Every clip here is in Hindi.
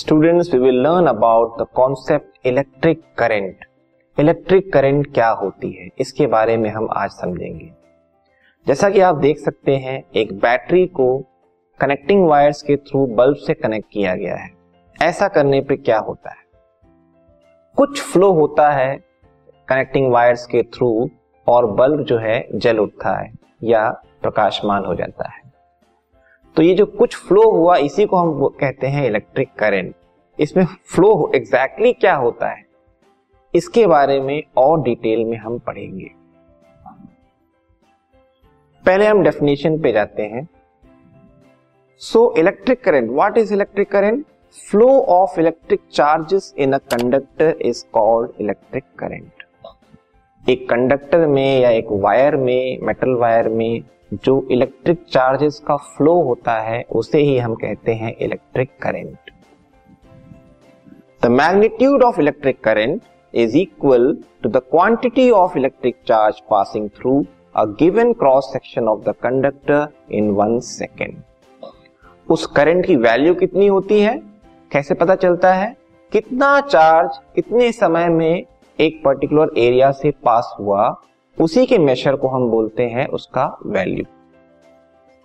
Students we will learn about the concept electric current electric current क्या होती है? इसके बारे में हम आज समझेंगे। जैसा कि आप देख सकते हैं, एक बैटरी को कनेक्टिंग वायर्स के थ्रू बल्ब से कनेक्ट किया गया है। ऐसा करने पर क्या होता है? कुछ फ्लो होता है कनेक्टिंग वायर्स के थ्रू और बल्ब जो है, जल उठता है या प्रकाशमान हो जाता है। तो ये जो कुछ फ्लो हुआ, इसी को हम कहते हैं इलेक्ट्रिक करंट इसमें फ्लो एग्जैक्टली क्या होता है? इसके बारे में और डिटेल में हम पढ़ेंगे। पहले हम डेफिनेशन पे जाते हैं। So electric current what is electric current flow of electric charges in a conductor is called electric current एक कंडक्टर में या एक वायर में मेटल वायर में जो इलेक्ट्रिक चार्जेस का फ्लो होता है, उसे ही हम कहते हैं electric current the magnitude of electric current is equal to the quantity of electric charge passing through a given cross section of the conductor in one second उस करंट की वैल्यू कितनी होती है? कैसे पता चलता है? कितना चार्ज कितने समय में एक पर्टिकुलर एरिया से पास हुआ उसी के मेशर को हम बोलते हैं उसका value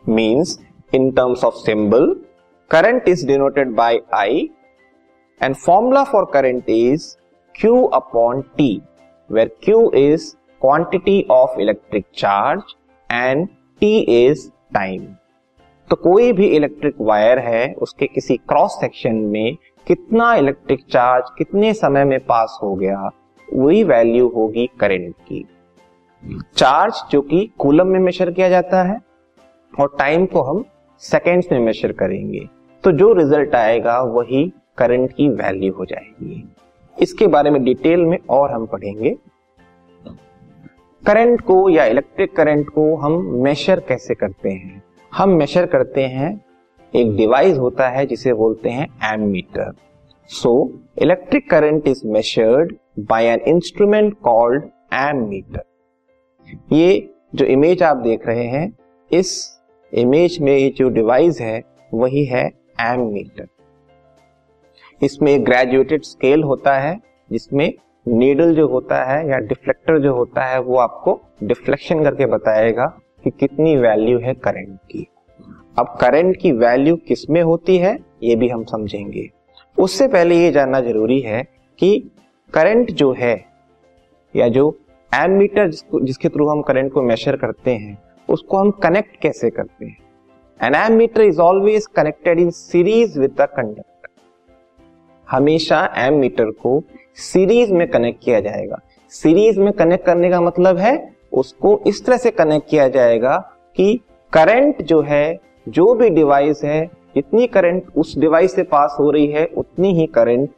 means in terms of symbol current is denoted by I and formula for current is Q upon T where Q is quantity of electric charge and T is time तो कोई भी इलेक्ट्रिक वायर है, उसके किसी क्रॉस सेक्शन में कितना इलेक्ट्रिक चार्ज कितने समय में पास हो गया, वही वैल्यू होगी करंट की. चार्ज जो कि कूलम में मेजर किया जाता है और टाइम को हम सेकेंड्स में मेजर करेंगे। तो जो रिज़ल्ट आएगा वही करंट की वैल्यू हो जाएगी। इसके बारे में डिटेल में और हम पढ़ेंगे। करंट को या इलेक्ट्रिक करंट को हम मेशर कैसे करते हैं? हम मेशर करते हैं, एक डिवाइस होता है जिसे बोलते हैं ammeter so electric current is measured by an instrument called ammeter ये जो इमेज आप देख रहे हैं, इस इमेज में जो डिवाइस है, वही है एम मीटर इसमें ग्रेजुएटेड स्केल होता है, जिसमें नीडल जो होता है या डिफ्लेक्टर जो होता है, वो आपको डिफ्लेक्शन करके बताएगा कि कितनी वैल्यू है करंट की. अब करंट की वैल्यू किसमें होती है, ये भी हम समझेंगे. उससे पहले ये जानना ज़रूरी है कि करंट जो है, या जो एमीटर जिसके थ्रू हम करंट को मेजर करते हैं, उसको हम कनेक्ट कैसे करते हैं? An ammeter is always connected in series with the conductor हमेशा एमीटर को सीरीज़ में कनेक्ट किया जाएगा। सीरीज़ में कनेक्ट करने का मतलब है, उसको इस तरह से कनेक्ट किया जाएगा कि करंट जो है, जो भी डिवाइस है, जितनी करंट उस डिवाइस से पास हो रही है, उतनी ही करंट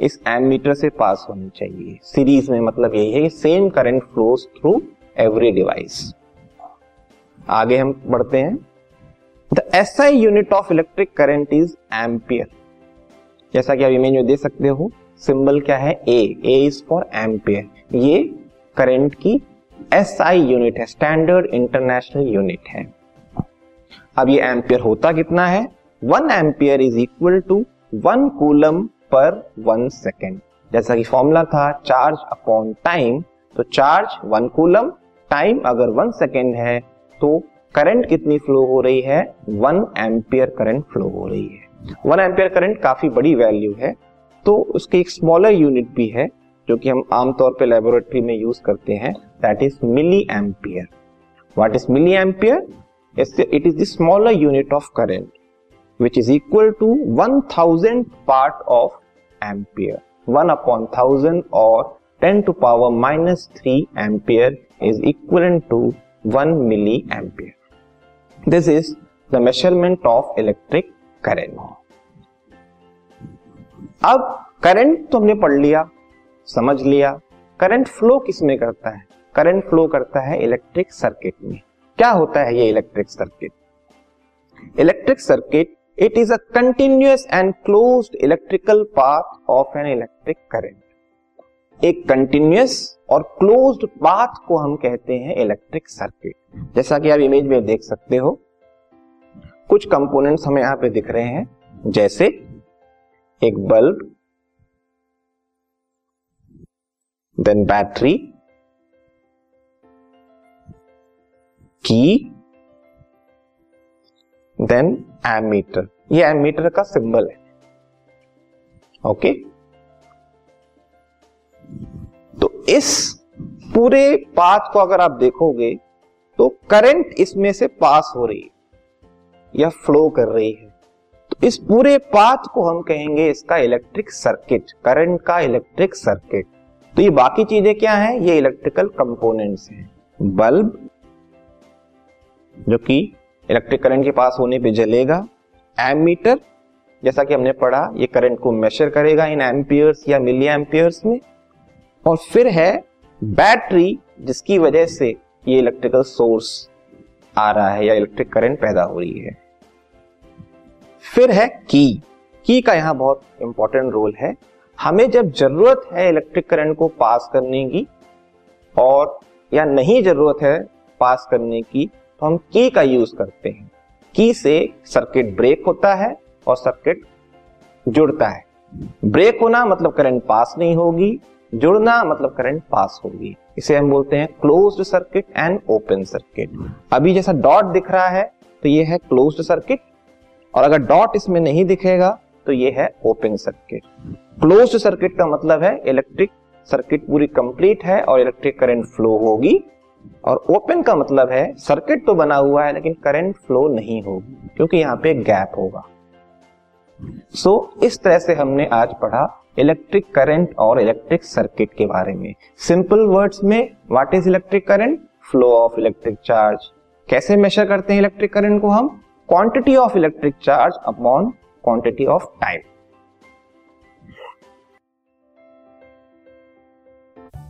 इस एमीटर से पास होनी चाहिए। सीरीज़ में मतलब यही है same current flows through every device आगे हम बढ़ते हैं। The S I unit of electric current is ampere जैसा कि आप इमेज में देख सकते हो सिंबल क्या है? A A is for ampere ये करंट की एस आई यूनिट है स्टैंडर्ड इंटरनेशनल यूनिट है। अब ये एम्पियर होता कितना है? One ampere is equal to one coulomb per one second जैसा कि फॉर्मूला था चार्ज अपॉन टाइम तो चार्ज वन कूलम टाइम अगर वन सेकेंड है तो करंट कितनी फ्लो हो रही है? वन एम्पियर करंट फ्लो हो रही है। वन एम्पियर करंट काफ़ी बड़ी वैल्यू है तो उसकी एक स्मॉलर यूनिट भी है, जो कि हम आमतौर पे लेबोरेटरी में यूज़ करते हैं that is milliampere what is milliampere it is the smaller unit of current which is equal to 1000 part of ampere 1 upon 1000 or 10 to power minus 3 ampere is equivalent to 1 milliampere this is the measurement of electric current अब करंट तो हमने पढ़ लिया समझ लिया करंट फ्लो किसमें करता है करंट फ्लो करता है इलेक्ट्रिक सर्किट में क्या होता है ये electric circuit electric circuit it is a continuous and close electrical path of an electric current एक कंटिन्यूस और क्लोज पाथ को हम कहते हैं इलेक्ट्रिक सर्किट जैसा कि आप इमेज में देख सकते हो, कुछ कंपोनेंट्स हमें यहाँ पे दिख रहे हैं, जैसे एक बल्ब देन बैटरी की देन एमीटर ये एमीटर का सिंबल है। ओके तो इस पूरे पाथ को अगर आप देखोगे तो करंट इसमें से पास हो रही है, या फ्लो कर रही है। तो इस पूरे पाथ को हम कहेंगे इसका इलेक्ट्रिक सर्किट करंट का इलेक्ट्रिक सर्किट तो ये बाकी चीज़ें क्या हैं? ये इलेक्ट्रिकल कंपोनेंट्स हैं। बल्ब जो कि इलेक्ट्रिक करंट के पास होने पे जलेगा। एमीटर जैसा कि हमने पढ़ा, ये करंट को मेजर करेगा इन एम्पियर्स या मिली एम्पियर्स में। और फिर है बैटरी जिसकी वजह से ये इलेक्ट्रिकल सोर्स आ रहा है या इलेक्ट्रिक करंट पैदा हो रही है। फिर है की की का यहाँ बहुत इंपॉर्टेंट रोल है। हमें जब ज़रूरत है इलेक्ट्रिक करंट को पास करने की, और या नहीं ज़रूरत है पास करने की तो हम की का यूज़ करते हैं। की से सर्किट ब्रेक होता है और सर्किट जुड़ता है। ब्रेक होना मतलब करंट पास नहीं होगी, जुड़ना मतलब करंट पास होगी। इसे हम बोलते हैं closed circuit and open circuit अभी जैसा डॉट दिख रहा है तो ये है क्लोज्ड सर्किट और अगर डॉट इसमें नहीं दिखेगा तो ये है ओपन सर्किट क्लोज्ड सर्किट का मतलब है इलेक्ट्रिक सर्किट पूरी कंप्लीट है और इलेक्ट्रिक करंट फ्लो होगी। और ओपन का मतलब है सर्किट तो बना हुआ है लेकिन करंट फ्लो नहीं होगी क्योंकि यहाँ पे गैप होगा। सो so, इस तरह से हमने आज पढ़ा इलेक्ट्रिक करंट और इलेक्ट्रिक सर्किट के बारे में। सिंपल वर्ड्स में what is electric current flow of electric charge कैसे मेजर करते हैं इलेक्ट्रिक करंट को हम? Quantity of electric charge upon quantity of time